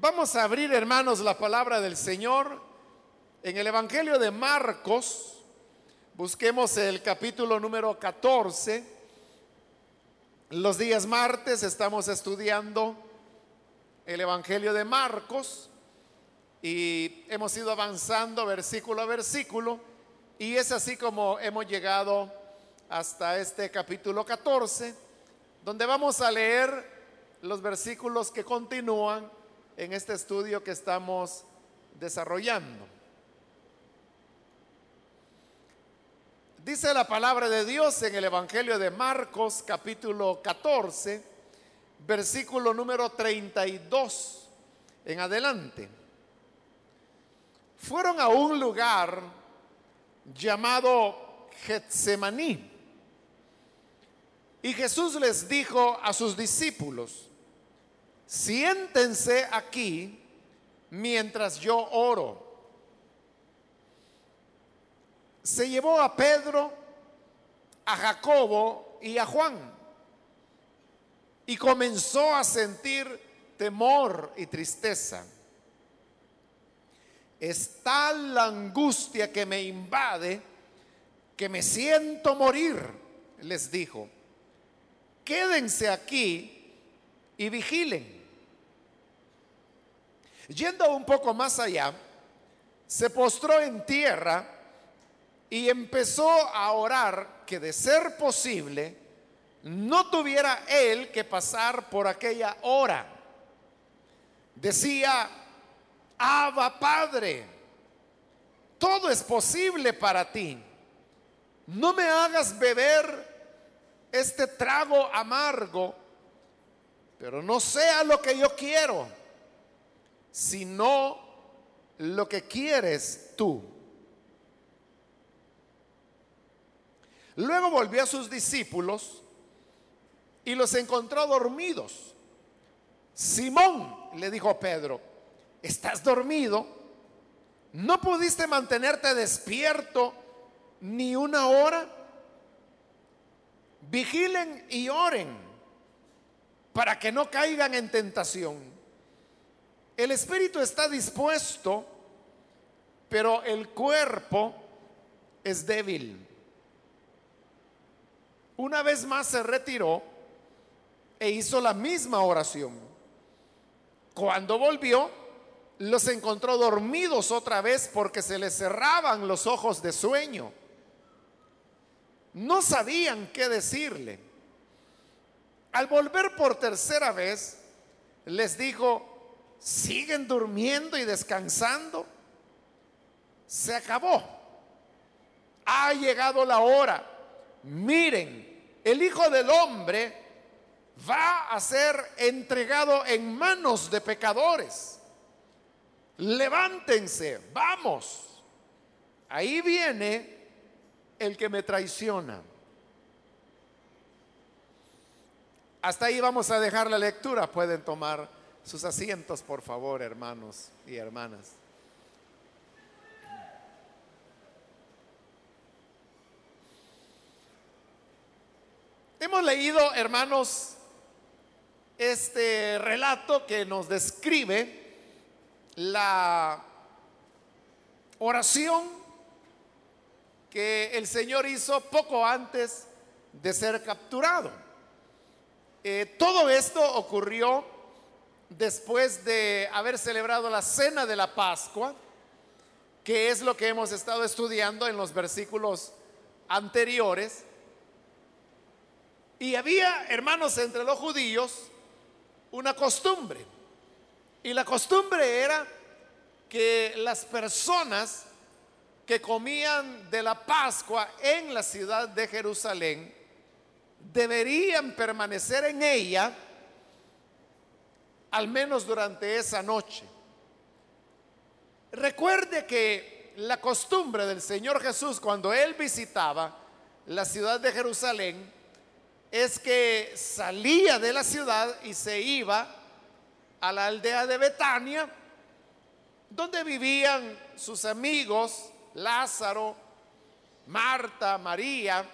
Vamos a abrir, hermanos, la palabra del Señor en el Evangelio de Marcos. Busquemos el capítulo número 14. Los días martes estamos estudiando el Evangelio de Marcos y hemos ido avanzando versículo a versículo y es así como hemos llegado hasta este capítulo 14, donde vamos a leer los versículos que continúan en este estudio que estamos desarrollando. Dice la palabra de Dios en el Evangelio de Marcos capítulo 14, versículo número 32 en adelante. Fueron a un lugar llamado Getsemaní. Y Jesús les dijo a sus discípulos, siéntense aquí mientras yo oro. Se llevó a Pedro, a Jacobo y a Juan y comenzó a sentir temor y tristeza. Es tal la angustia que me invade que me siento morir, les dijo. Quédense aquí y vigilen. Yendo un poco más allá, se postró en tierra y empezó a orar que de ser posible no tuviera él que pasar por aquella hora. Decía, Abba Padre, todo es posible para ti. No me hagas beber este trago amargo, pero no sea lo que yo quiero, sino lo que quieres tú. Luego volvió a sus discípulos y los encontró dormidos. Simón, le dijo Pedro, ¿estás dormido? ¿No pudiste mantenerte despierto ni una hora? Vigilen y oren para que no caigan en tentación. El espíritu está dispuesto, pero el cuerpo es débil. Una vez más se retiró e hizo la misma oración. Cuando volvió, los encontró dormidos otra vez porque se les cerraban los ojos de sueño. No sabían qué decirle. Al volver por tercera vez, les dijo, ¿siguen durmiendo y descansando? Se acabó. Ha llegado la hora. Miren, el Hijo del Hombre va a ser entregado en manos de pecadores. Levántense, vamos. Ahí viene el que me traiciona. Hasta ahí vamos a dejar la lectura. Pueden tomar sus asientos, por favor, hermanos y hermanas. Hemos leído, hermanos, este relato que nos describe la oración que el Señor hizo poco antes de ser capturado. Eh, todo esto ocurrió después de haber celebrado la cena de la Pascua, que es lo que hemos estado estudiando en los versículos anteriores. Y había, hermanos, entre los judíos una costumbre. Y la costumbre era que las personas que comían de la Pascua en la ciudad de Jerusalén deberían permanecer en ella al menos durante esa noche. Recuerde que la costumbre del Señor Jesús cuando él visitaba la ciudad de Jerusalén es que salía de la ciudad y se iba a la aldea de Betania, donde vivían sus amigos Lázaro, Marta, María.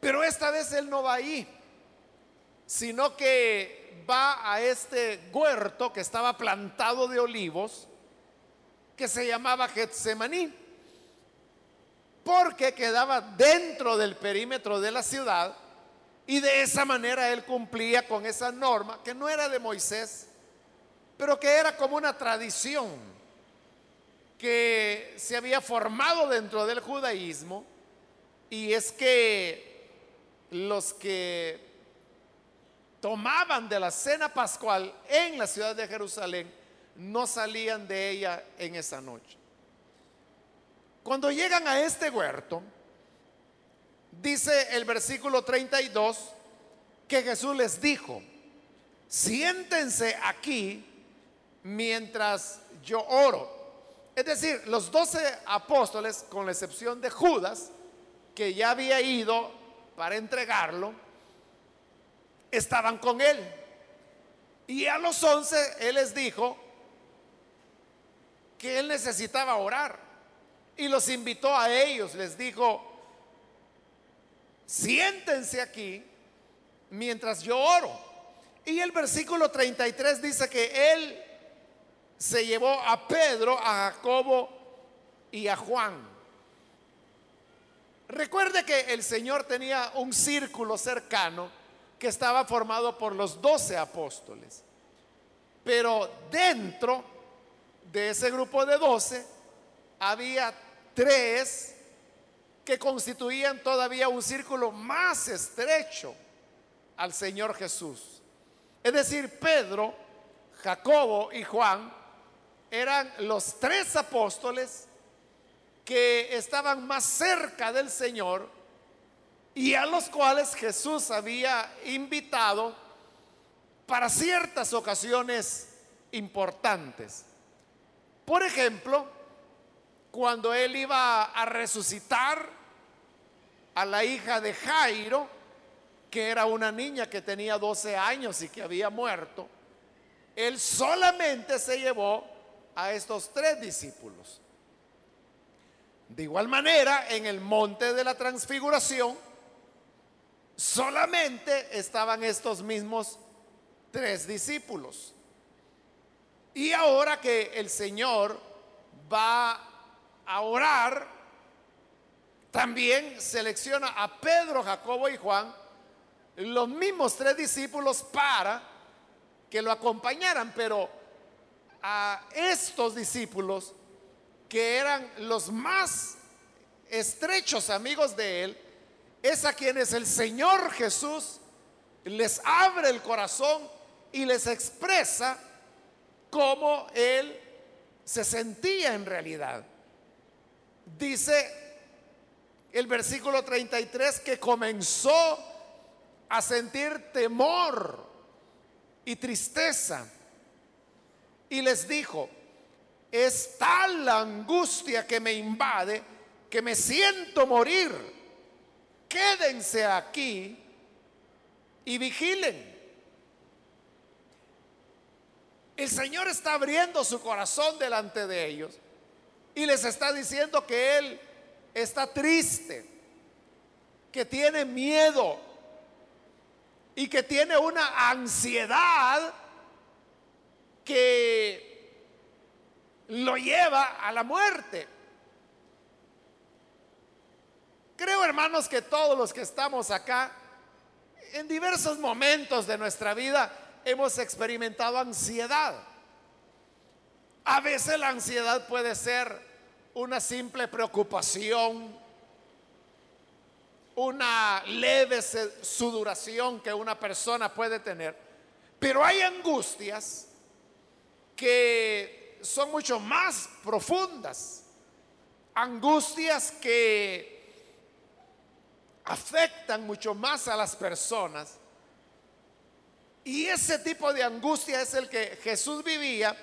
Pero esta vez él no va ahí, sino que va a este huerto que estaba plantado de olivos, que se llamaba Getsemaní, porque quedaba dentro del perímetro de la ciudad y de esa manera él cumplía con esa norma que no era de Moisés, pero que era como una tradición que se había formado dentro del judaísmo y es que los que tomaban de la cena pascual en la ciudad de Jerusalén no salían de ella en esa noche. Cuando llegan a este huerto, dice el versículo 32 que Jesús les dijo, siéntense aquí mientras yo oro. Es decir, los doce apóstoles, con la excepción de Judas, que ya había ido para entregarlo, estaban con él. Y a los once él les dijo que él necesitaba orar. Y los invitó a ellos, les dijo, siéntense aquí mientras yo oro. Y el versículo 33 dice que él se llevó a Pedro, a Jacobo y a Juan. Recuerde que el Señor tenía un círculo cercano que estaba formado por los doce apóstoles. Pero dentro de ese grupo de doce había tres que constituían todavía un círculo más estrecho al Señor Jesús. Es decir, Pedro, Jacobo y Juan eran los tres apóstoles que estaban más cerca del Señor y a los cuales Jesús había invitado para ciertas ocasiones importantes. Por ejemplo, cuando él iba a resucitar a la hija de Jairo, que era una niña que tenía 12 años y que había muerto, él solamente se llevó a estos tres discípulos. De igual manera, en el monte de la transfiguración, solamente estaban estos mismos tres discípulos. Y ahora que el Señor va a orar, también selecciona a Pedro, Jacobo y Juan, los mismos tres discípulos para que lo acompañaran, pero a estos discípulos que eran los más estrechos amigos de él, es a quienes el Señor Jesús les abre el corazón y les expresa cómo él se sentía en realidad. Dice el versículo 33 que comenzó a sentir temor y tristeza. Y les dijo, es tal la angustia que me invade que me siento morir. Quédense aquí y vigilen. El Señor está abriendo su corazón delante de ellos y les está diciendo que Él está triste, que tiene miedo y que tiene una ansiedad que lo lleva a la muerte. Creo, hermanos, que todos los que estamos acá, en diversos momentos de nuestra vida, hemos experimentado ansiedad. A veces la ansiedad puede ser una simple preocupación, una leve sudoración que una persona puede tener, pero hay angustias que son mucho más profundas, angustias que afectan mucho más a las personas y ese tipo de angustia es el que Jesús vivía,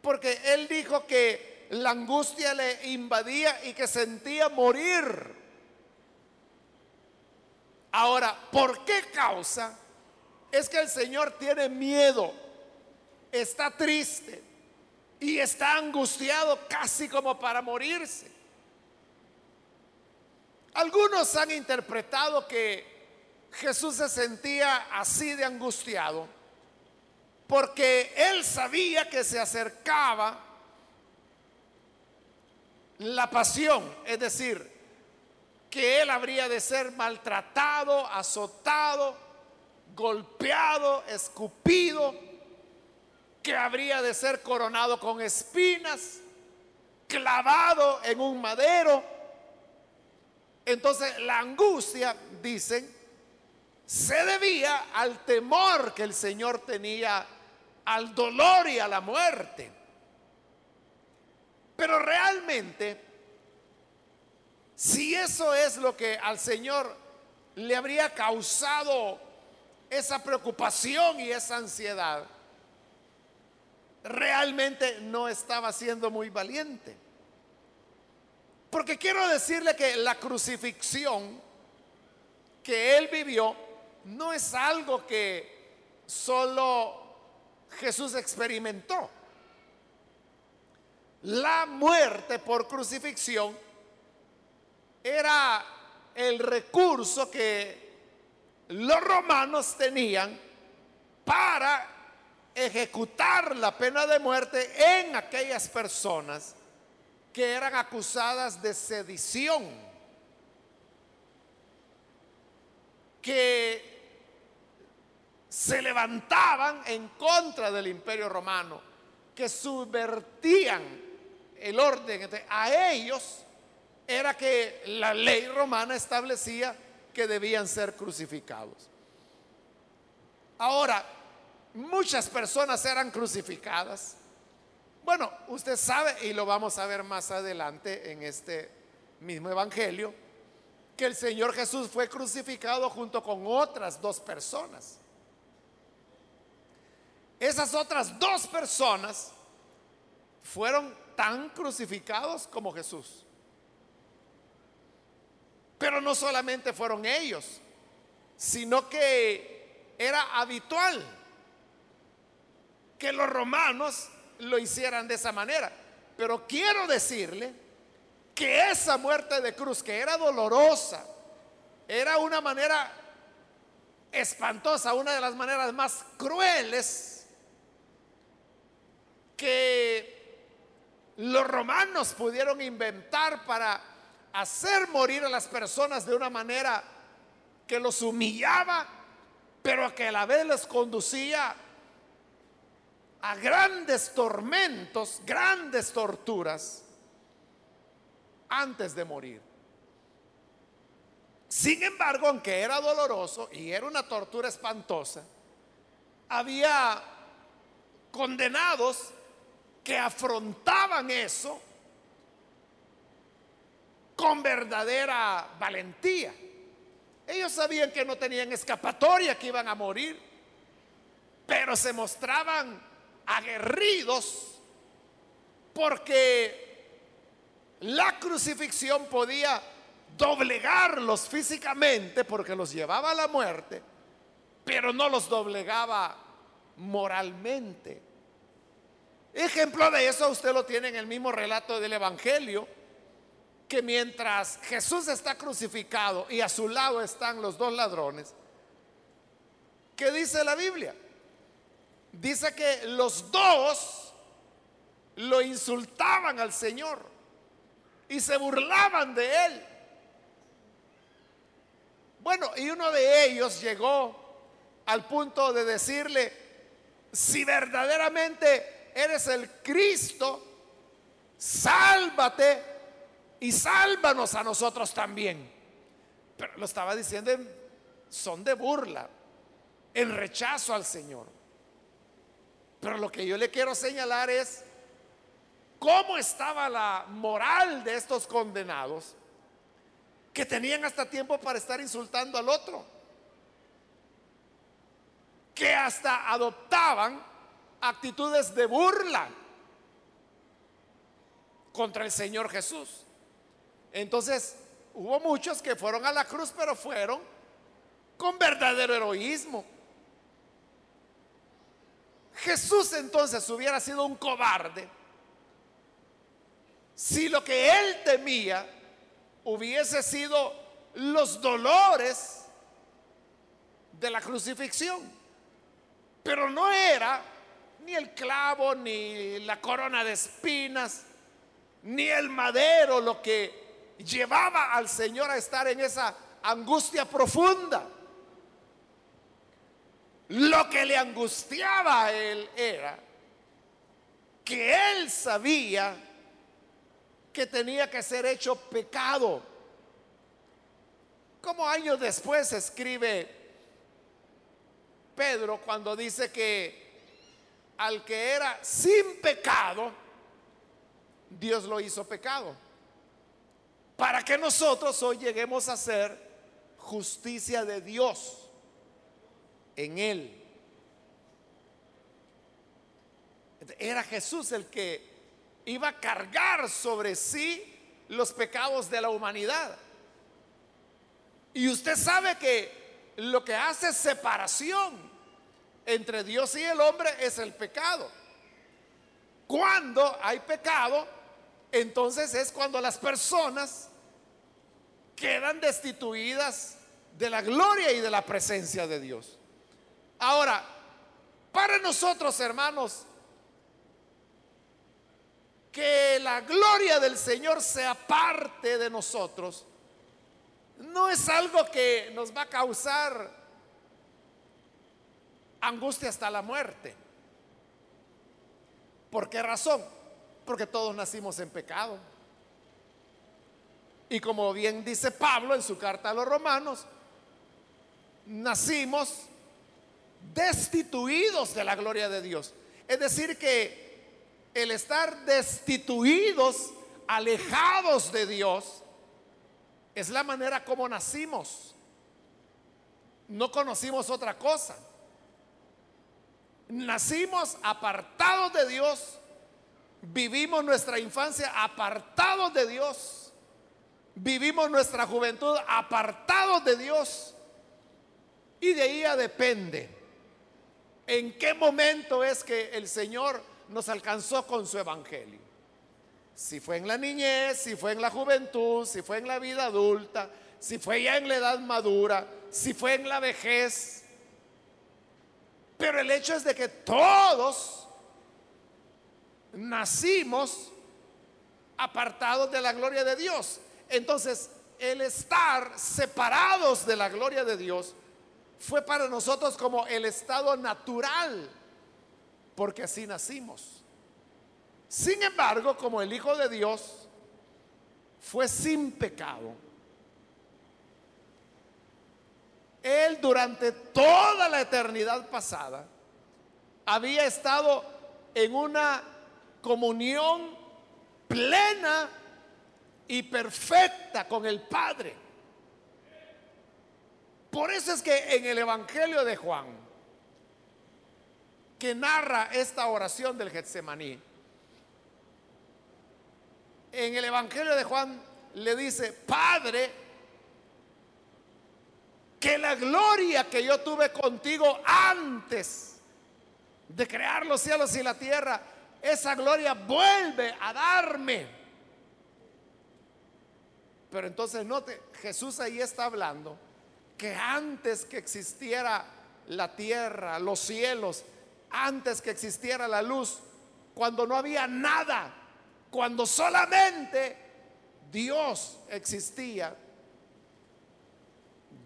porque él dijo que la angustia le invadía y que sentía morir. Ahora, ¿por qué causa? Es que el Señor tiene miedo, está triste y está angustiado casi como para morirse. Algunos han interpretado que Jesús se sentía así de angustiado porque él sabía que se acercaba la pasión, es decir, que él habría de ser maltratado, azotado, golpeado, escupido, que habría de ser coronado con espinas, clavado en un madero. Entonces la angustia, dicen, se debía al temor que el Señor tenía al dolor y a la muerte. Pero realmente, si eso es lo que al Señor le habría causado esa preocupación y esa ansiedad, realmente no estaba siendo muy valiente. Porque quiero decirle que la crucifixión que él vivió no es algo que solo Jesús experimentó. La muerte por crucifixión era el recurso que los romanos tenían para ejecutar la pena de muerte en aquellas personas que eran acusadas de sedición, que se levantaban en contra del imperio romano, que subvertían el orden. A ellos era que la ley romana establecía que debían ser crucificados. Ahora, muchas personas eran crucificadas. Bueno, usted sabe, y lo vamos a ver más adelante en este mismo Evangelio, que el Señor Jesús fue crucificado junto con otras dos personas. Esas otras dos personas fueron tan crucificados como Jesús. Pero no solamente fueron ellos, sino que era habitual que los romanos lo hicieran de esa manera. Pero quiero decirle que esa muerte de cruz, que era dolorosa, era una manera espantosa, una de las maneras más crueles que los romanos pudieron inventar para hacer morir a las personas de una manera que los humillaba, pero que a la vez les conducía a grandes tormentos, grandes torturas antes de morir. Sin embargo, aunque era doloroso y era una tortura espantosa, había condenados que afrontaban eso con verdadera valentía. Ellos sabían que no tenían escapatoria, que iban a morir, pero se mostraban aguerridos porque la crucifixión podía doblegarlos físicamente porque los llevaba a la muerte, pero no los doblegaba moralmente. Ejemplo de eso usted lo tiene en el mismo relato del Evangelio, que mientras Jesús está crucificado y a su lado están los dos ladrones, ¿qué dice la Biblia? Dice que los dos lo insultaban al Señor y se burlaban de él. Bueno, y uno de ellos llegó al punto de decirle, si verdaderamente eres el Cristo, sálvate y sálvanos a nosotros también. Pero lo estaba diciendo en son de burla, en rechazo al Señor. Pero lo que yo le quiero señalar es cómo estaba la moral de estos condenados que tenían hasta tiempo para estar insultando al otro, que hasta adoptaban actitudes de burla contra el Señor Jesús. Entonces, hubo muchos que fueron a la cruz, pero fueron con verdadero heroísmo. Jesús entonces hubiera sido un cobarde si lo que él temía hubiese sido los dolores de la crucifixión. Pero no era ni el clavo, ni la corona de espinas, ni el madero, lo que llevaba al Señor a estar en esa angustia profunda. Lo que le angustiaba a él era que él sabía que tenía que ser hecho pecado. Como años después escribe Pedro cuando dice que al que era sin pecado, Dios lo hizo pecado. Para que nosotros hoy lleguemos a ser justicia de Dios en Él. Era Jesús el que iba a cargar sobre sí los pecados de la humanidad. Y usted sabe que lo que hace separación entre Dios y el hombre es el pecado. Cuando hay pecado, entonces es cuando las personas quedan destituidas de la gloria y de la presencia de Dios. Ahora, para nosotros, hermanos, que la gloria del Señor sea parte de nosotros, no es algo que nos va a causar angustia hasta la muerte. ¿Por qué razón? Porque todos nacimos en pecado. Y como bien dice Pablo en su carta a los romanos, nacimos destituidos de la gloria de Dios. Es decir, que el estar destituidos, alejados de Dios, es la manera como nacimos. No conocimos otra cosa. Nacimos apartados de Dios, vivimos nuestra infancia apartados de Dios, vivimos nuestra juventud apartados de Dios. Y de ahí depende en qué momento es que el Señor nos alcanzó con su evangelio. Si fue en la niñez, si fue en la juventud, si fue en la vida adulta, si fue ya en la edad madura, si fue en la vejez. Pero el hecho es de que todos nacimos apartados de la gloria de Dios. Entonces, el estar separados de la gloria de Dios fue para nosotros como el estado natural porque así nacimos. Sin embargo, como el Hijo de Dios fue sin pecado, Él durante toda la eternidad pasada había estado en una comunión plena y perfecta con el Padre. Por eso es que en el Evangelio de Juan, que narra esta oración del Getsemaní. En el Evangelio de Juan le dice, Padre, que la gloria que yo tuve contigo antes de crear los cielos y la tierra, esa gloria vuelve a darme. Pero entonces note, Jesús ahí está hablando que antes que existiera la tierra, los cielos, antes que existiera la luz, cuando no había nada, cuando solamente Dios existía,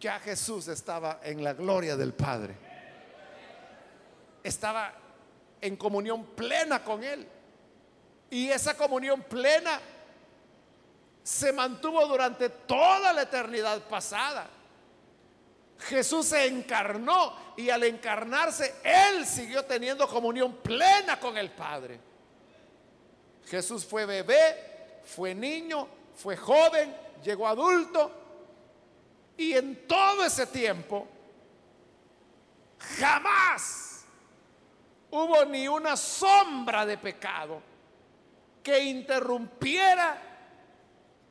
ya Jesús estaba en la gloria del Padre. Estaba en comunión plena con Él. Y esa comunión plena se mantuvo durante toda la eternidad pasada. Jesús se encarnó y al encarnarse, Él siguió teniendo comunión plena con el Padre. Jesús fue bebé, fue niño, fue joven, llegó adulto y en todo ese tiempo jamás hubo ni una sombra de pecado que interrumpiera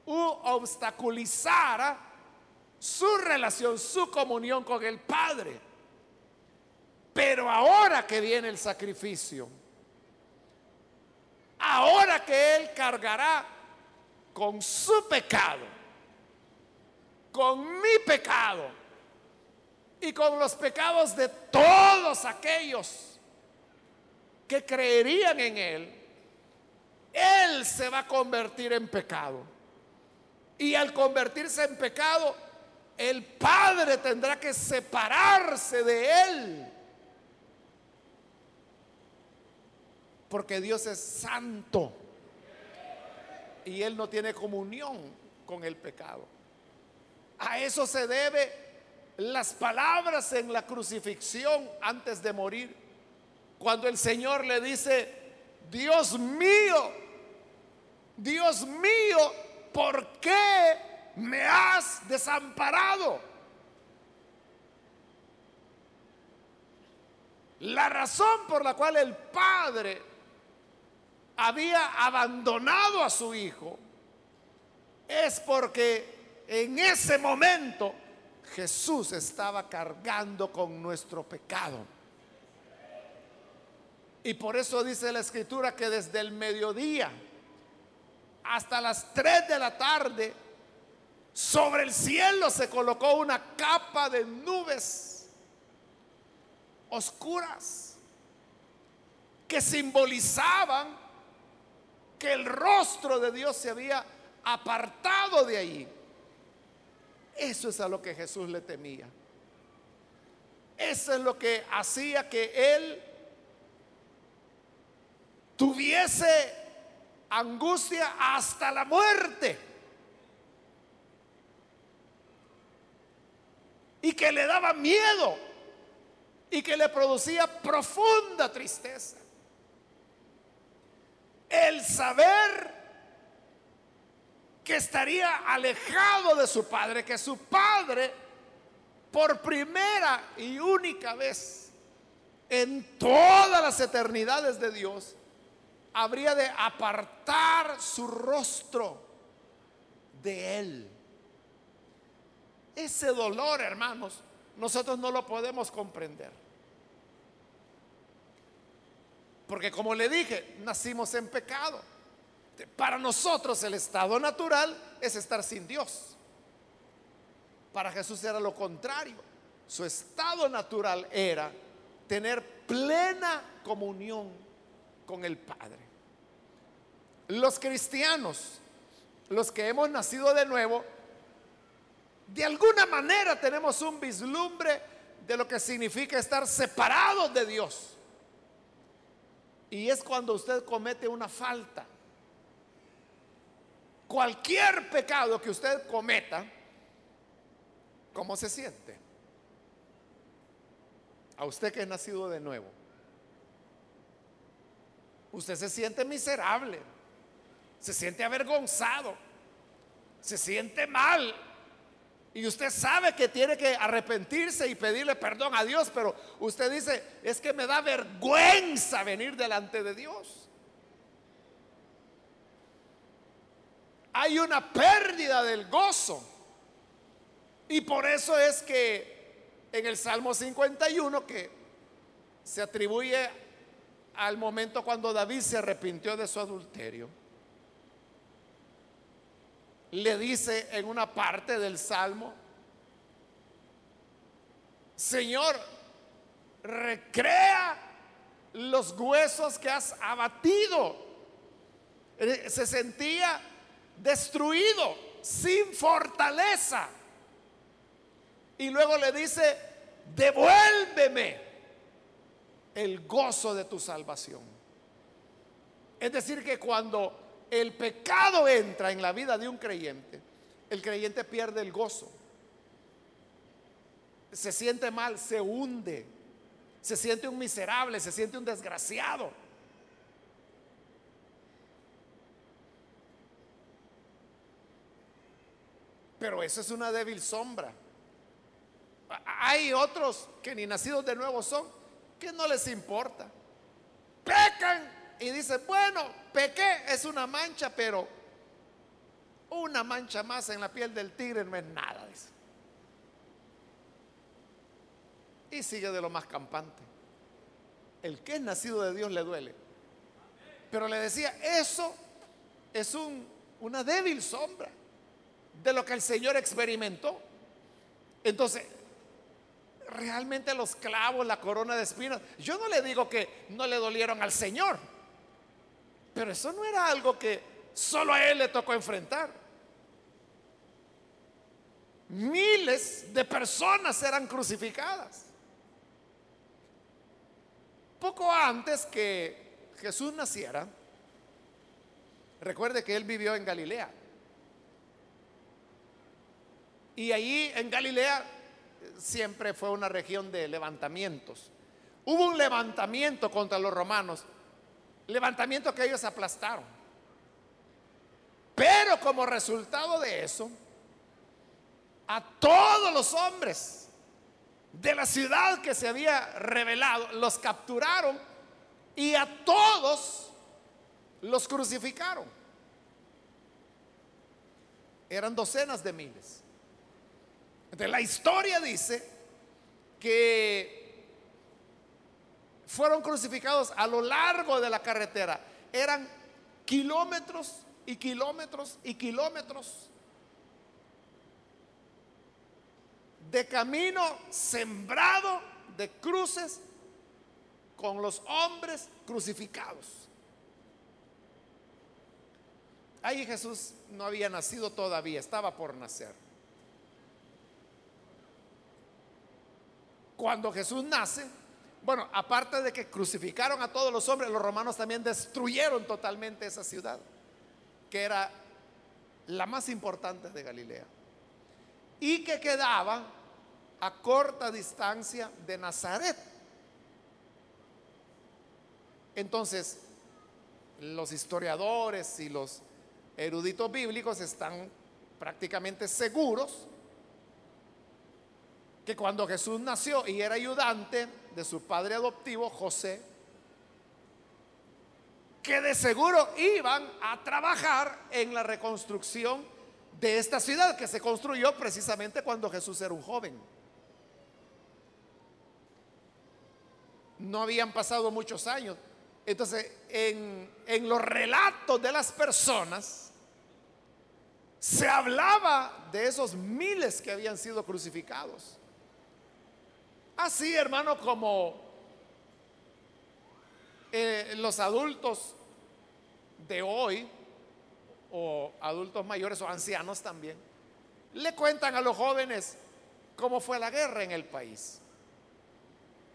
u obstaculizara su relación, su comunión con el Padre. Pero ahora que viene el sacrificio, ahora que Él cargará con su pecado, con mi pecado y con los pecados de todos aquellos que creerían en Él, Él se va a convertir en pecado. Y al convertirse en pecado, el Padre tendrá que separarse de Él. Porque Dios es santo. Y Él no tiene comunión con el pecado. A eso se debe las palabras en la crucifixión antes de morir. Cuando el Señor le dice, Dios mío, Dios mío, ¿por qué me has desamparado? La razón por la cual el Padre había abandonado a su Hijo es porque en ese momento Jesús estaba cargando con nuestro pecado. Y por eso dice la escritura que desde el mediodía hasta las 3 de la tarde, sobre el cielo se colocó una capa de nubes oscuras que simbolizaban que el rostro de Dios se había apartado de ahí. Eso es a lo que Jesús le temía. Eso es lo que hacía que él tuviese angustia hasta la muerte. Y que le daba miedo y que le producía profunda tristeza. El saber que estaría alejado de su padre, que su padre por primera y única vez en todas las eternidades de Dios habría de apartar su rostro de él. Ese dolor, hermanos, nosotros no lo podemos comprender. Porque como le dije, nacimos en pecado. Para nosotros el estado natural es estar sin Dios. Para Jesús era lo contrario. Su estado natural era tener plena comunión con el Padre. Los cristianos, los que hemos nacido de nuevo, de alguna manera tenemos un vislumbre de lo que significa estar separados de Dios. Y es cuando usted comete una falta cualquier pecado que usted cometa, ¿cómo se siente? A usted que es nacido de nuevo. Usted se siente miserable, se siente avergonzado, se siente mal. Y usted sabe que tiene que arrepentirse y pedirle perdón a Dios, pero usted dice, es que me da vergüenza venir delante de Dios. hay una pérdida del gozo. Y por eso es que en el Salmo 51, que se atribuye al momento cuando David se arrepintió de su adulterio, le dice en una parte del Salmo, Señor, recrea los huesos que has abatido. Eh, se sentía destruido, sin fortaleza. Y luego le dice, devuélveme el gozo de tu salvación. Es decir, que cuando el pecado entra en la vida de un creyente, el creyente pierde el gozo. Se siente mal, se hunde, se siente un miserable, se siente un desgraciado. Pero eso es una débil sombra. Hay otros que ni nacidos de nuevo son, que no les importa. Pecan y dicen, bueno, pequé, es una mancha, pero una mancha más en la piel del tigre no es nada. Y sigue de lo más campante. El que es nacido de Dios le duele. Pero le decía, eso es un, una débil sombra de lo que el Señor experimentó. Entonces, realmente los clavos, la corona de espinas, yo no le digo que no le dolieron al Señor, pero eso no era algo que solo a Él le tocó enfrentar. Miles de personas eran crucificadas. Poco antes que Jesús naciera, recuerde que Él vivió en Galilea. Y ahí en Galilea siempre fue una región de levantamientos. Hubo un levantamiento contra los romanos, levantamiento que ellos aplastaron. Pero como resultado de eso, a todos los hombres de la ciudad que se había revelado, los capturaron y a todos los crucificaron. Eran docenas de miles la historia dice que fueron crucificados a lo largo de la carretera. Eran kilómetros y kilómetros y kilómetros de camino sembrado de cruces con los hombres crucificados. Ahí Jesús no había nacido todavía, estaba por nacer. Cuando Jesús nace, bueno, aparte de que crucificaron a todos los hombres, los romanos también destruyeron totalmente esa ciudad, que era la más importante de Galilea, y que quedaba a corta distancia de Nazaret. Entonces, los historiadores y los eruditos bíblicos están prácticamente seguros que cuando Jesús nació y era ayudante de su padre adoptivo, José, que de seguro iban a trabajar en la reconstrucción de esta ciudad que se construyó precisamente cuando Jesús era un joven. No habían pasado muchos años. Entonces, en, en los relatos de las personas, se hablaba de esos miles que habían sido crucificados. Así, hermano, como eh, los adultos de hoy, o adultos mayores o ancianos también, le cuentan a los jóvenes cómo fue la guerra en el país,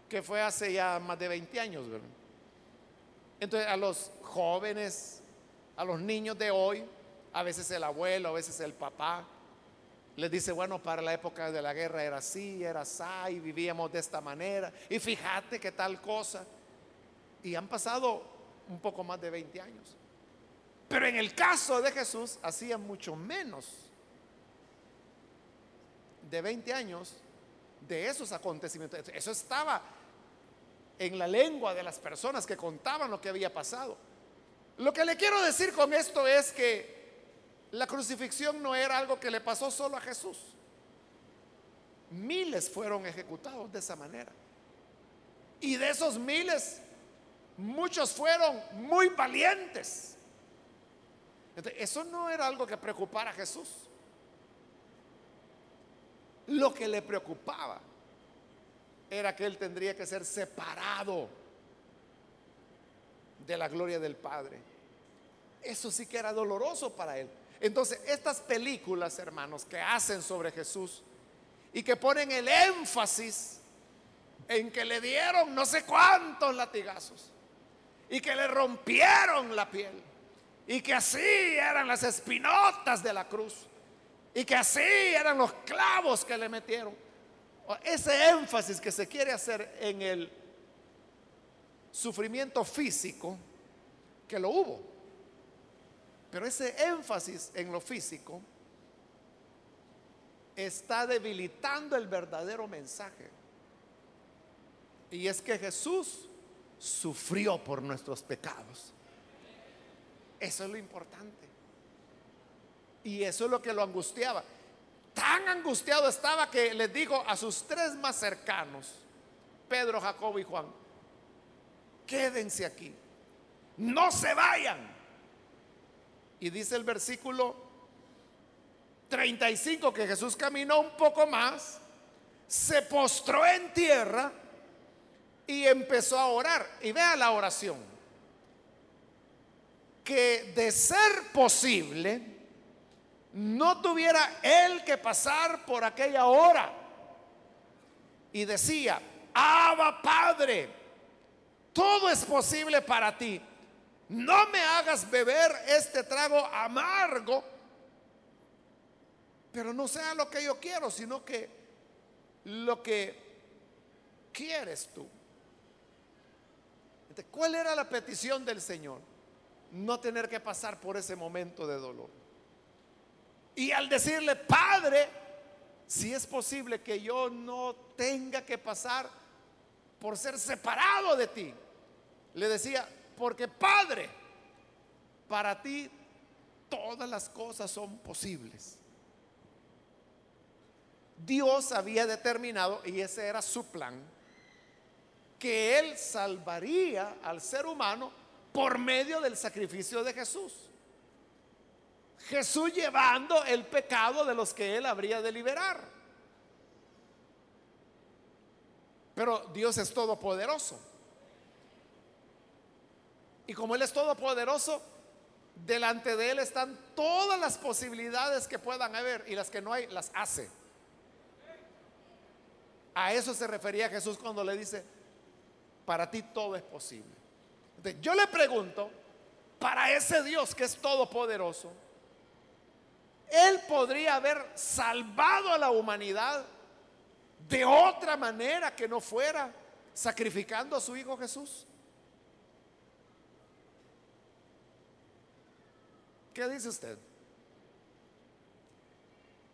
que fue hace ya más de 20 años. Entonces, a los jóvenes, a los niños de hoy, a veces el abuelo, a veces el papá, les dice, bueno, para la época de la guerra era así, era así, vivíamos de esta manera. Y fíjate qué tal cosa. Y han pasado un poco más de 20 años. Pero en el caso de Jesús, hacía mucho menos de 20 años de esos acontecimientos. Eso estaba en la lengua de las personas que contaban lo que había pasado. Lo que le quiero decir con esto es que la crucifixión no era algo que le pasó solo a Jesús. Miles fueron ejecutados de esa manera. Y de esos miles, muchos fueron muy valientes. eso no era algo que preocupara a Jesús. Lo que le preocupaba era que él tendría que ser separado de la gloria del Padre. Eso sí que era doloroso para él. Entonces, estas películas, hermanos, que hacen sobre Jesús y que ponen el énfasis en que le dieron no sé cuántos latigazos y que le rompieron la piel y que así eran las espinotas de la cruz y que así eran los clavos que le metieron. Ese énfasis que se quiere hacer en el sufrimiento físico, que lo hubo, pero ese énfasis en lo físico está debilitando el verdadero mensaje. Y es que Jesús sufrió por nuestros pecados. Eso es lo importante. Y eso es lo que lo angustiaba. Tan angustiado estaba que le dijo a sus tres más cercanos, Pedro, Jacobo y Juan, quédense aquí, no se vayan y dice el versículo 35 que Jesús caminó un poco más, se postró en tierra y empezó a orar. Y vea la oración. Que de ser posible, no tuviera él que pasar por aquella hora. Y decía, Abba Padre, todo es posible para ti. No me hagas beber este trago amargo, pero no sea lo que yo quiero, sino que lo que quieres tú. ¿Cuál era la petición del Señor? No tener que pasar por ese momento de dolor. Y al decirle, Padre, si es posible que yo no tenga que pasar por ser separado de ti, le decía, porque Padre, para ti todas las cosas son posibles. Dios había determinado, y ese era su plan, que Él salvaría al ser humano por medio del sacrificio de Jesús. Jesús llevando el pecado de los que Él habría de liberar. Pero Dios es todopoderoso. Y como Él es todopoderoso, delante de Él están todas las posibilidades que puedan haber y las que no hay, las hace. A eso se refería Jesús cuando le dice, para ti todo es posible. yo le pregunto, para ese Dios que es todopoderoso, Él podría haber salvado a la humanidad de otra manera que no fuera sacrificando a su Hijo Jesús. ¿Qué dice usted?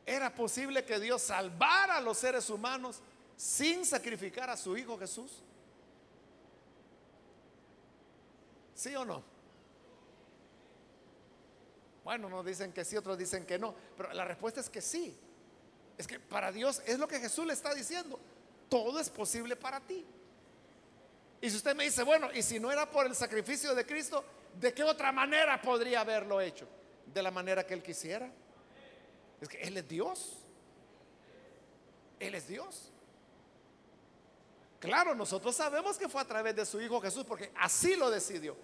¿Era posible que Dios salvara a los seres humanos sin sacrificar a su Hijo Jesús? ¿Sí o no? Bueno, nos dicen que sí, otros dicen que no, pero la respuesta es que sí. Es que para Dios es lo que Jesús le está diciendo. Todo es posible para ti. Y si usted me dice, bueno, y si no era por el sacrificio de Cristo, ¿de qué otra manera podría haberlo hecho? De la manera que Él quisiera. Es que Él es Dios. Él es Dios. Claro, nosotros sabemos que fue a través de su Hijo Jesús porque así lo decidió.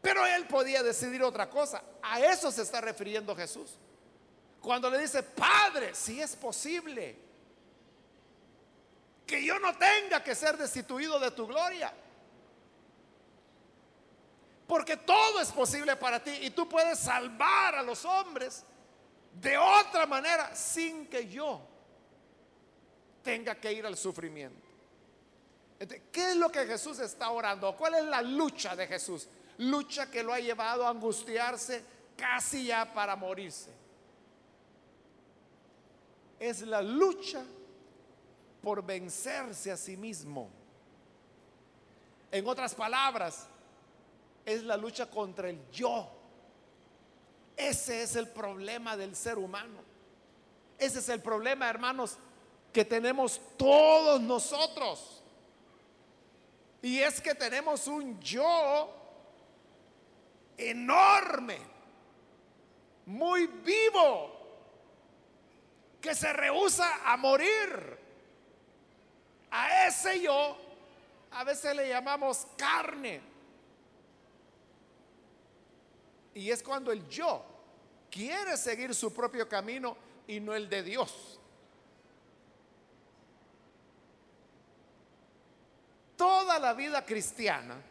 Pero él podía decidir otra cosa. A eso se está refiriendo Jesús. Cuando le dice, Padre, si es posible que yo no tenga que ser destituido de tu gloria. Porque todo es posible para ti y tú puedes salvar a los hombres de otra manera sin que yo tenga que ir al sufrimiento. ¿Qué es lo que Jesús está orando? ¿Cuál es la lucha de Jesús? Lucha que lo ha llevado a angustiarse casi ya para morirse. Es la lucha por vencerse a sí mismo. En otras palabras, es la lucha contra el yo. Ese es el problema del ser humano. Ese es el problema, hermanos, que tenemos todos nosotros. Y es que tenemos un yo enorme, muy vivo, que se rehúsa a morir. A ese yo a veces le llamamos carne. Y es cuando el yo quiere seguir su propio camino y no el de Dios. toda la vida cristiana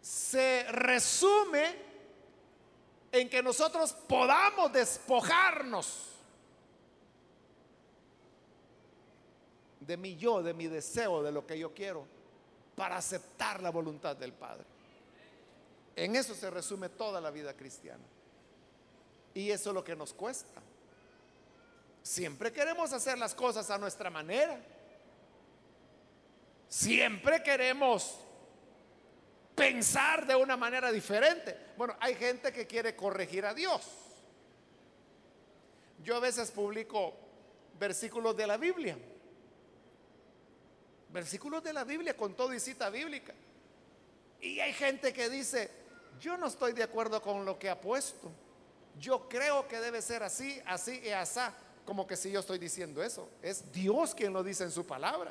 se resume en que nosotros podamos despojarnos de mi yo, de mi deseo, de lo que yo quiero, para aceptar la voluntad del Padre. En eso se resume toda la vida cristiana. Y eso es lo que nos cuesta. Siempre queremos hacer las cosas a nuestra manera. Siempre queremos pensar de una manera diferente. Bueno, hay gente que quiere corregir a Dios. Yo a veces publico versículos de la Biblia. Versículos de la Biblia con todo y cita bíblica. Y hay gente que dice, yo no estoy de acuerdo con lo que ha puesto. Yo creo que debe ser así, así y así. como que si yo estoy diciendo eso. Es Dios quien lo dice en su palabra.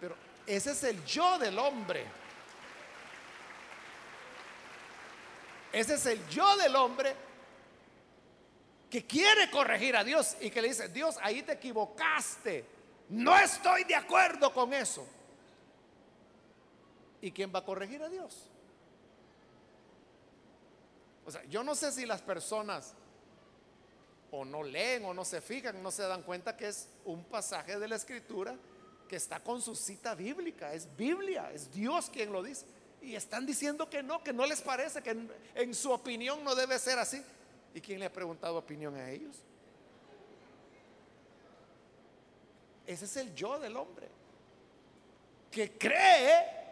Pero ese es el yo del hombre. Ese es el yo del hombre que quiere corregir a Dios y que le dice, Dios, ahí te equivocaste. No estoy de acuerdo con eso. ¿Y quién va a corregir a Dios? O sea, yo no sé si las personas o no leen o no se fijan, no se dan cuenta que es un pasaje de la escritura que está con su cita bíblica, es Biblia, es Dios quien lo dice. Y están diciendo que no, que no les parece, que en, su opinión no debe ser así. ¿Y quién le ha preguntado opinión a ellos? Ese es el yo del hombre, que cree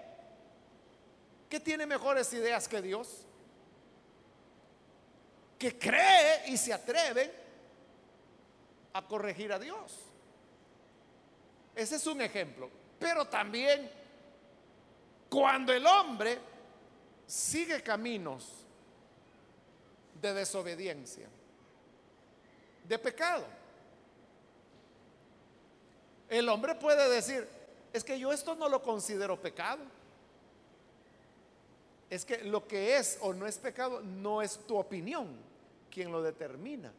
que tiene mejores ideas que Dios, que cree y se atreve a corregir a Dios. Ese es un ejemplo. Pero también cuando el hombre sigue caminos de desobediencia, de pecado, el hombre puede decir, es que yo esto no lo considero pecado. Es que lo que es o no es pecado no es tu opinión quien lo determina.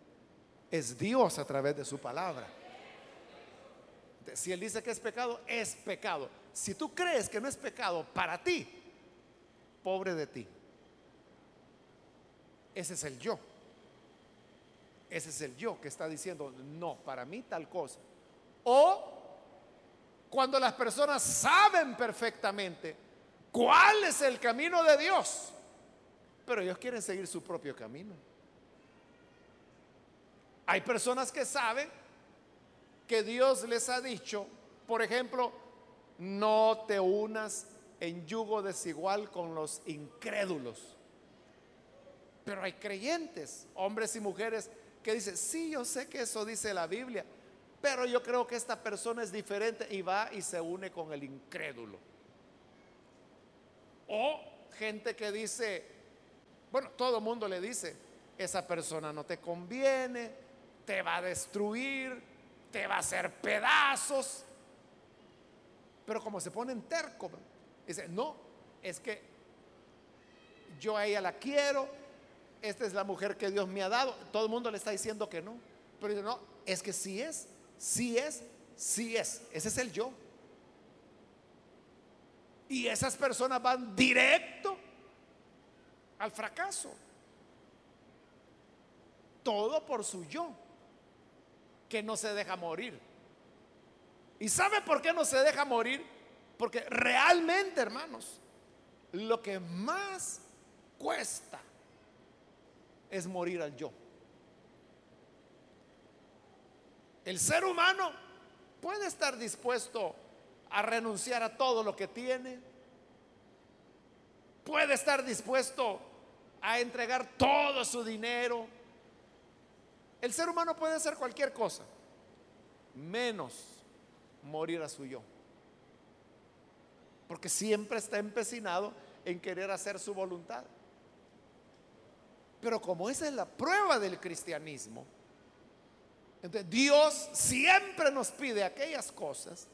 Es Dios a través de su palabra. Si Él dice que es pecado, es pecado. Si tú crees que no es pecado para ti, pobre de ti. Ese es el yo. Ese es el yo que está diciendo, no, para mí tal cosa. O cuando las personas saben perfectamente cuál es el camino de Dios, pero ellos quieren seguir su propio camino. Hay personas que saben que Dios les ha dicho, por ejemplo, no te unas en yugo desigual con los incrédulos. Pero hay creyentes, hombres y mujeres, que dicen, sí, yo sé que eso dice la Biblia, pero yo creo que esta persona es diferente y va y se une con el incrédulo. O gente que dice, bueno, todo el mundo le dice, esa persona no te conviene, te va a destruir, te va a hacer pedazos. Pero como se pone en terco, dice, no, es que yo a ella la quiero, esta es la mujer que Dios me ha dado, todo el mundo le está diciendo que no, pero dice, no, es que sí es, sí es, sí es, ese es el yo. Y esas personas van directo al fracaso. Todo por su yo, que no se deja morir. ¿Y sabe por qué no se deja morir? Porque realmente, hermanos, lo que más cuesta es morir al yo. El ser humano puede estar dispuesto a renunciar a todo lo que tiene, puede estar dispuesto a entregar todo su dinero. El ser humano puede hacer cualquier cosa, menos morir a su yo. Porque siempre está empecinado en querer hacer su voluntad. Pero como esa es la prueba del cristianismo, entonces Dios siempre nos pide aquellas cosas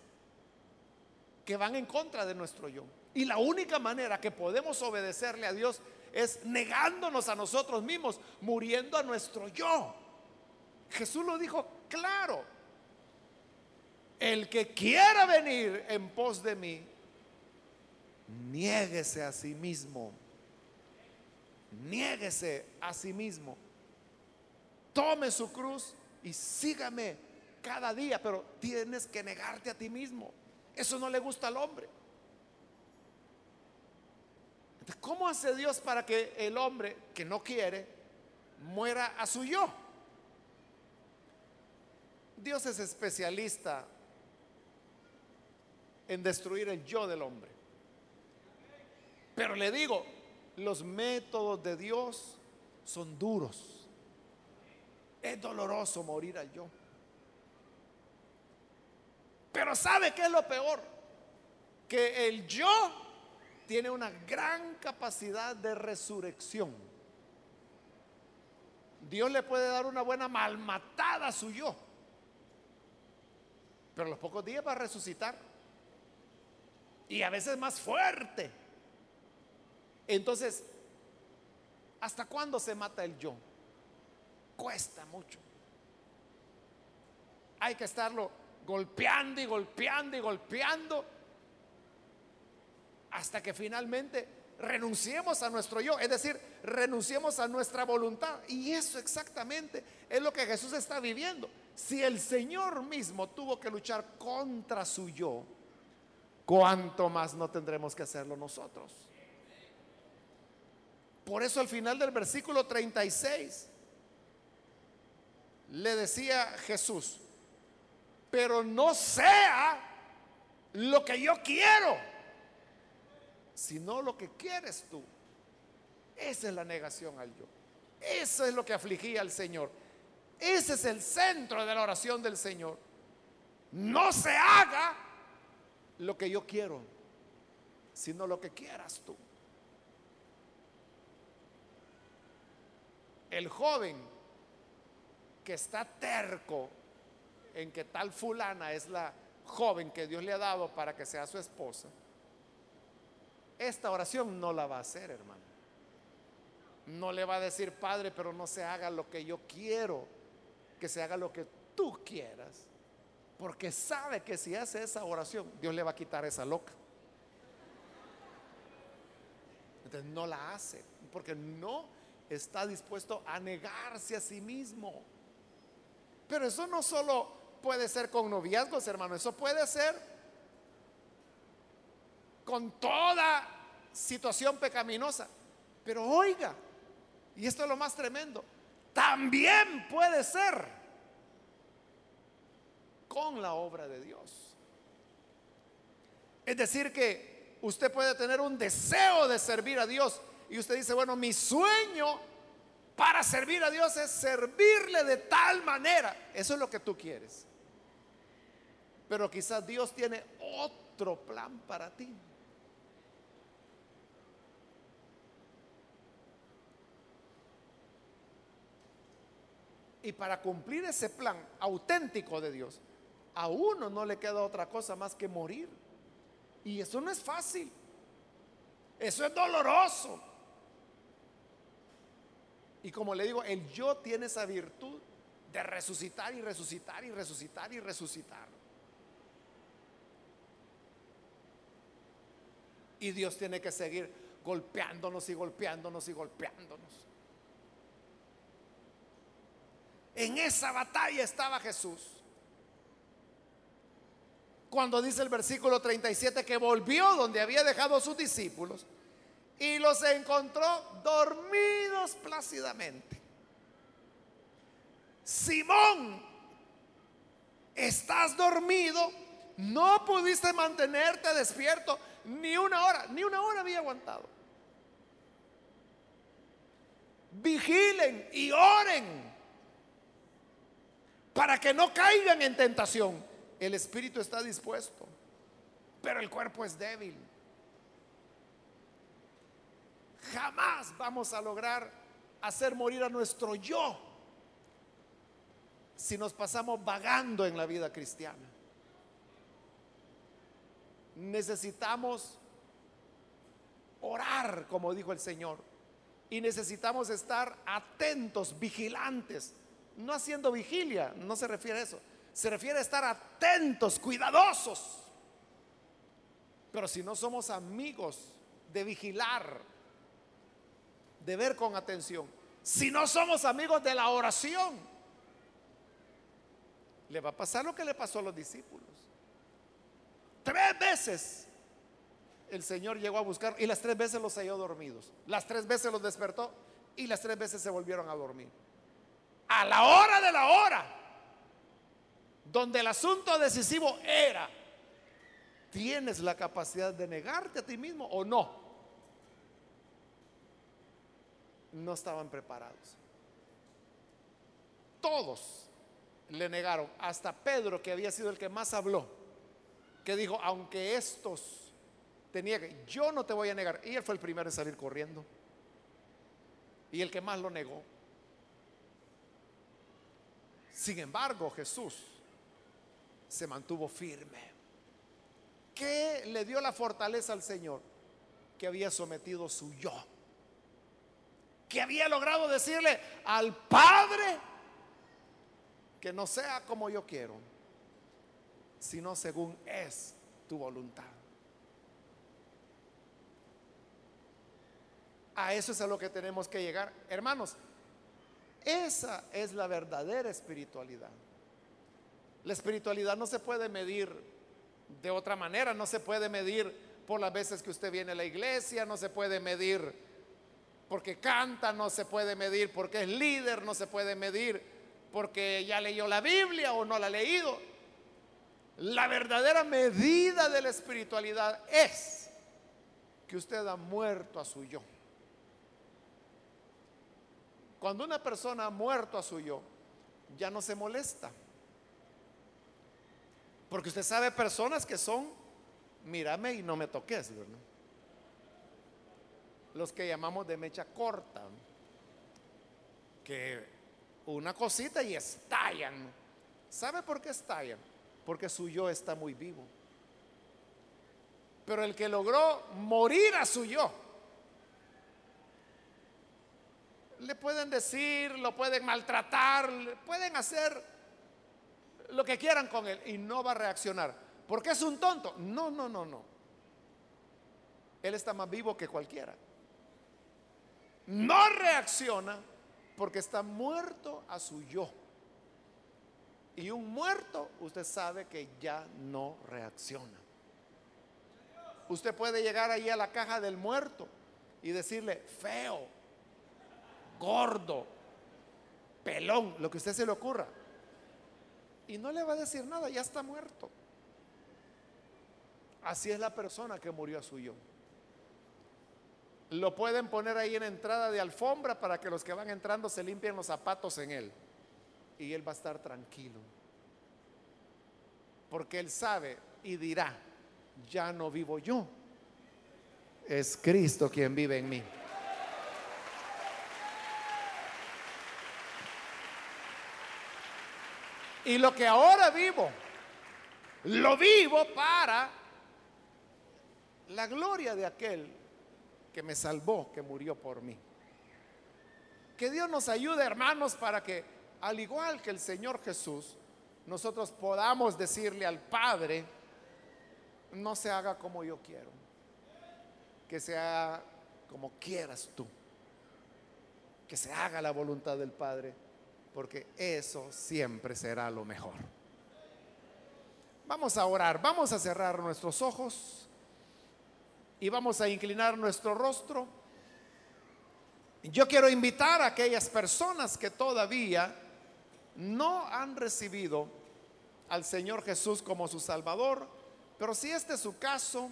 que van en contra de nuestro yo. Y la única manera que podemos obedecerle a Dios es negándonos a nosotros mismos, muriendo a nuestro yo. Jesús lo dijo claro. El que quiera venir en pos de mí, niéguese a sí mismo. Niéguese a sí mismo. Tome su cruz y sígame cada día, pero tienes que negarte a ti mismo. Eso no le gusta al hombre. ¿Cómo hace Dios para que el hombre que no quiere muera a su yo? Dios es especialista en destruir el yo del hombre. Pero le digo, los métodos de Dios son duros. Es doloroso morir al yo. Pero ¿sabe qué es lo peor? Que el yo tiene una gran capacidad de resurrección. Dios le puede dar una buena malmatada a su yo. Pero a los pocos días va a resucitar. Y a veces más fuerte. Entonces, ¿hasta cuándo se mata el yo? Cuesta mucho. Hay que estarlo golpeando y golpeando y golpeando hasta que finalmente renunciemos a nuestro yo, es decir, renunciemos a nuestra voluntad. Y eso exactamente es lo que Jesús está viviendo. Si el Señor mismo tuvo que luchar contra su yo, ¿cuánto más no tendremos que hacerlo nosotros? Por eso al final del versículo 36 le decía Jesús, pero no sea lo que yo quiero, sino lo que quieres tú. Esa es la negación al yo. Eso es lo que afligía al Señor. Ese es el centro de la oración del Señor. No se haga lo que yo quiero, sino lo que quieras tú. El joven que está terco en que tal fulana es la joven que Dios le ha dado para que sea su esposa, esta oración no la va a hacer, hermano. No le va a decir, Padre, pero no se haga lo que yo quiero, que se haga lo que tú quieras. Porque sabe que si hace esa oración, Dios le va a quitar esa loca. Entonces no la hace, porque no está dispuesto a negarse a sí mismo. Pero eso no solo puede ser con noviazgos, hermano. Eso puede ser con toda situación pecaminosa. Pero oiga, y esto es lo más tremendo, también puede ser con la obra de Dios. Es decir, que usted puede tener un deseo de servir a Dios y usted dice, bueno, mi sueño para servir a Dios es servirle de tal manera. Eso es lo que tú quieres. Pero quizás Dios tiene otro plan para ti. Y para cumplir ese plan auténtico de Dios, a uno no le queda otra cosa más que morir. Y eso no es fácil. Eso es doloroso. Y como le digo, el yo tiene esa virtud de resucitar y resucitar y resucitar y resucitar. Y Dios tiene que seguir golpeándonos y golpeándonos y golpeándonos. En esa batalla estaba Jesús. Cuando dice el versículo 37 que volvió donde había dejado a sus discípulos y los encontró dormidos plácidamente. Simón, estás dormido, no pudiste mantenerte despierto ni una hora, ni una hora había aguantado. Vigilen y oren para que no caigan en tentación. El espíritu está dispuesto, pero el cuerpo es débil. Jamás vamos a lograr hacer morir a nuestro yo si nos pasamos vagando en la vida cristiana necesitamos orar, como dijo el Señor. Y necesitamos estar atentos, vigilantes. No haciendo vigilia, no se refiere a eso. Se refiere a estar atentos, cuidadosos. Pero si no somos amigos de vigilar, de ver con atención, si no somos amigos de la oración, le va a pasar lo que le pasó a los discípulos. Tres veces el Señor llegó a buscar y las tres veces los halló dormidos. Las tres veces los despertó y las tres veces se volvieron a dormir. A la hora de la hora, donde el asunto decisivo era, ¿tienes la capacidad de negarte a ti mismo o no? No estaban preparados. Todos le negaron, hasta Pedro, que había sido el que más habló que dijo, aunque estos te nieguen, yo no te voy a negar. Y él fue el primero en salir corriendo. Y el que más lo negó. Sin embargo, Jesús se mantuvo firme. ¿Qué le dio la fortaleza al Señor? Que había sometido su yo. Que había logrado decirle al Padre que no sea como yo quiero, sino según es tu voluntad. A eso es a lo que tenemos que llegar. Hermanos, esa es la verdadera espiritualidad. La espiritualidad no se puede medir de otra manera, no se puede medir por las veces que usted viene a la iglesia, no se puede medir porque canta, no se puede medir porque es líder, no se puede medir porque ya leyó la Biblia o no la ha leído. La verdadera medida de la espiritualidad es que usted ha muerto a su yo. Cuando una persona ha muerto a su yo, ya no se molesta. Porque usted sabe personas que son, mírame y no me toques, ¿verdad? Los que llamamos de mecha corta, que una cosita y estallan. ¿Sabe por qué estallan? Porque su yo está muy vivo. Pero el que logró morir a su yo, le pueden decir, lo pueden maltratar, pueden hacer lo que quieran con él y no va a reaccionar. Porque es un tonto. No, no, no, no. Él está más vivo que cualquiera. No reacciona porque está muerto a su yo. Y un muerto, usted sabe que ya no reacciona. Usted puede llegar ahí a la caja del muerto y decirle, feo, gordo, pelón, lo que usted se le ocurra. Y no le va a decir nada, ya está muerto. Así es la persona que murió a su yo. Lo pueden poner ahí en entrada de alfombra para que los que van entrando se limpien los zapatos en él. Y él va a estar tranquilo. Porque él sabe y dirá, ya no vivo yo. Es Cristo quien vive en mí. Y lo que ahora vivo, lo vivo para la gloria de aquel que me salvó, que murió por mí. Que Dios nos ayude, hermanos, para que, al igual que el Señor Jesús, nosotros podamos decirle al Padre, no se haga como yo quiero, que se haga como quieras tú, que se haga la voluntad del Padre porque eso siempre será lo mejor. Vamos a orar, vamos a cerrar nuestros ojos y vamos a inclinar nuestro rostro. Yo quiero invitar a aquellas personas que todavía no han recibido al Señor Jesús como su Salvador, pero si este es su caso,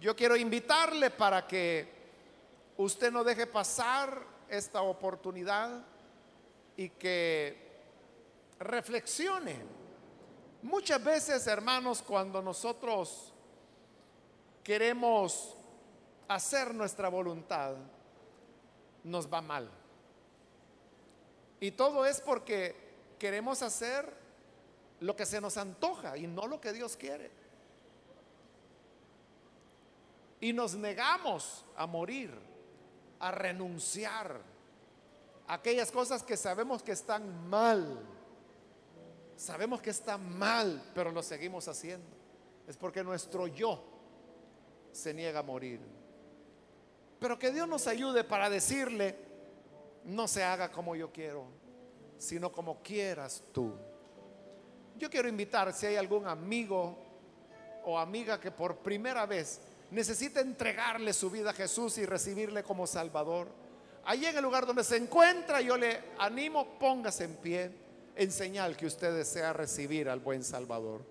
yo quiero invitarle para que usted no deje pasar esta oportunidad y que reflexione. Muchas veces, hermanos, cuando nosotros queremos hacer nuestra voluntad, nos va mal. Y todo es porque queremos hacer lo que se nos antoja y no lo que Dios quiere. Y nos negamos a morir, a renunciar aquellas cosas que sabemos que están mal. Sabemos que están mal, pero lo seguimos haciendo. Es porque nuestro yo se niega a morir. Pero que Dios nos ayude para decirle, no se haga como yo quiero, sino como quieras tú. Yo quiero invitar si hay algún amigo o amiga que por primera vez necesita entregarle su vida a Jesús y recibirle como Salvador Allí en el lugar donde se encuentra, yo le animo, póngase en pie en señal que usted desea recibir al buen Salvador.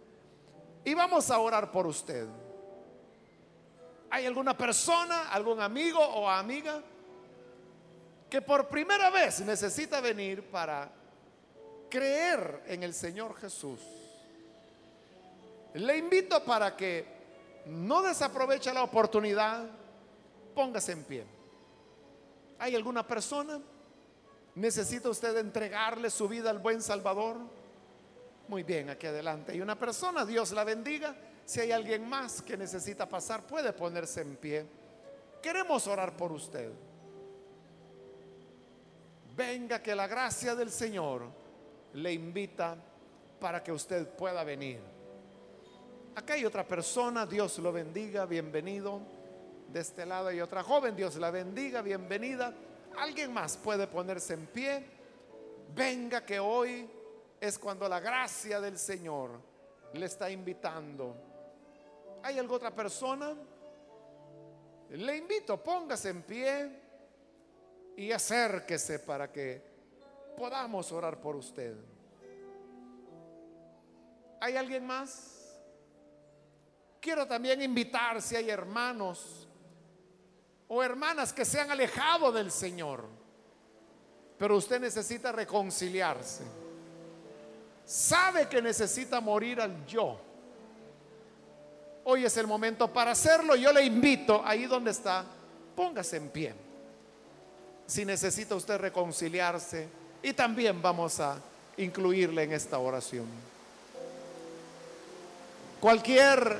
Y vamos a orar por usted. ¿Hay alguna persona, algún amigo o amiga que por primera vez necesita venir para creer en el Señor Jesús? Le invito para que no desaproveche la oportunidad, póngase en pie. ¿Hay alguna persona? ¿Necesita usted entregarle su vida al buen Salvador? Muy bien, aquí adelante. Hay una persona, Dios la bendiga. Si hay alguien más que necesita pasar, puede ponerse en pie. Queremos orar por usted. Venga que la gracia del Señor le invita para que usted pueda venir. Acá hay otra persona, Dios lo bendiga, bienvenido. De este lado hay otra joven, Dios la bendiga, bienvenida. Alguien más puede ponerse en pie. Venga que hoy es cuando la gracia del Señor le está invitando. ¿Hay alguna otra persona? Le invito, póngase en pie y acérquese para que podamos orar por usted. ¿Hay alguien más? Quiero también invitar si hay hermanos o hermanas que se han alejado del Señor, pero usted necesita reconciliarse. Sabe que necesita morir al yo. Hoy es el momento para hacerlo. Yo le invito, ahí donde está, póngase en pie. Si necesita usted reconciliarse, y también vamos a incluirle en esta oración. Cualquier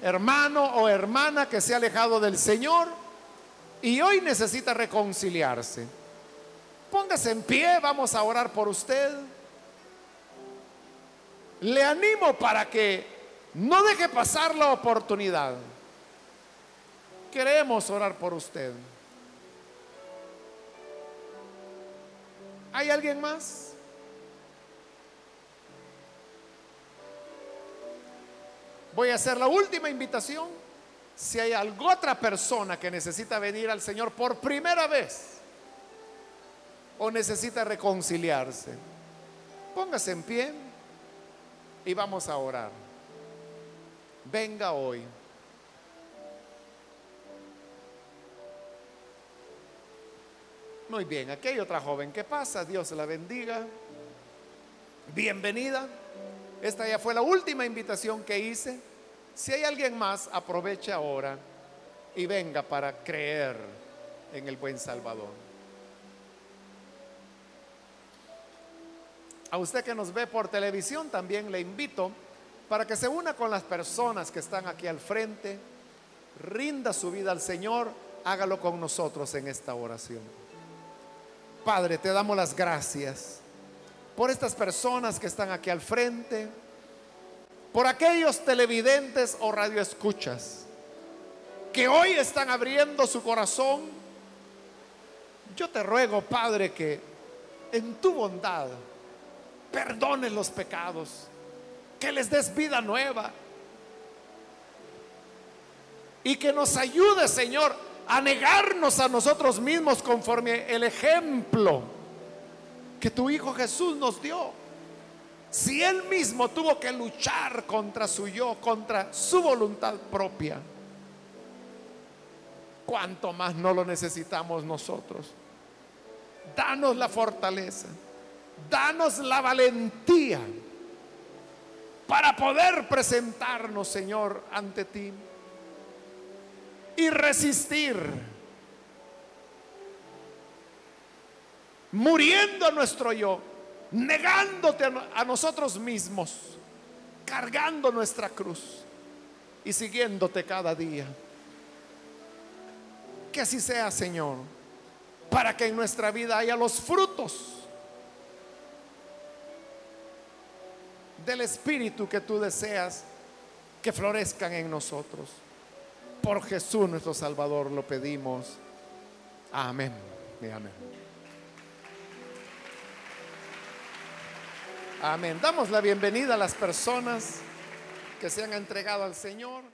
hermano o hermana que se ha alejado del Señor y hoy necesita reconciliarse. Póngase en pie, vamos a orar por usted. Le animo para que no deje pasar la oportunidad. Queremos orar por usted. ¿Hay alguien más? Voy a hacer la última invitación. Si hay alguna otra persona que necesita venir al Señor por primera vez o necesita reconciliarse, póngase en pie y vamos a orar. Venga hoy. Muy bien, aquí hay otra joven. ¿Qué pasa? Dios la bendiga. Bienvenida. Esta ya fue la última invitación que hice. Si hay alguien más, aproveche ahora y venga para creer en el buen Salvador. A usted que nos ve por televisión también le invito para que se una con las personas que están aquí al frente, rinda su vida al Señor, hágalo con nosotros en esta oración. Padre, te damos las gracias por estas personas que están aquí al frente, por aquellos televidentes o radioescuchas que hoy están abriendo su corazón. Yo te ruego, Padre, que en tu bondad perdones los pecados, que les des vida nueva y que nos ayude, Señor, a negarnos a nosotros mismos conforme el ejemplo que tu Hijo Jesús nos dio. Si Él mismo tuvo que luchar contra su yo, contra su voluntad propia, ¿cuánto más no lo necesitamos nosotros? Danos la fortaleza, danos la valentía para poder presentarnos, Señor, ante ti y resistir, muriendo nuestro yo, negándote a nosotros mismos, cargando nuestra cruz y siguiéndote cada día. Que así sea, Señor, para que en nuestra vida haya los frutos del Espíritu que tú deseas que florezcan en nosotros. Por Jesús nuestro Salvador lo pedimos. Amén amén. Amén. Damos la bienvenida a las personas que se han entregado al Señor.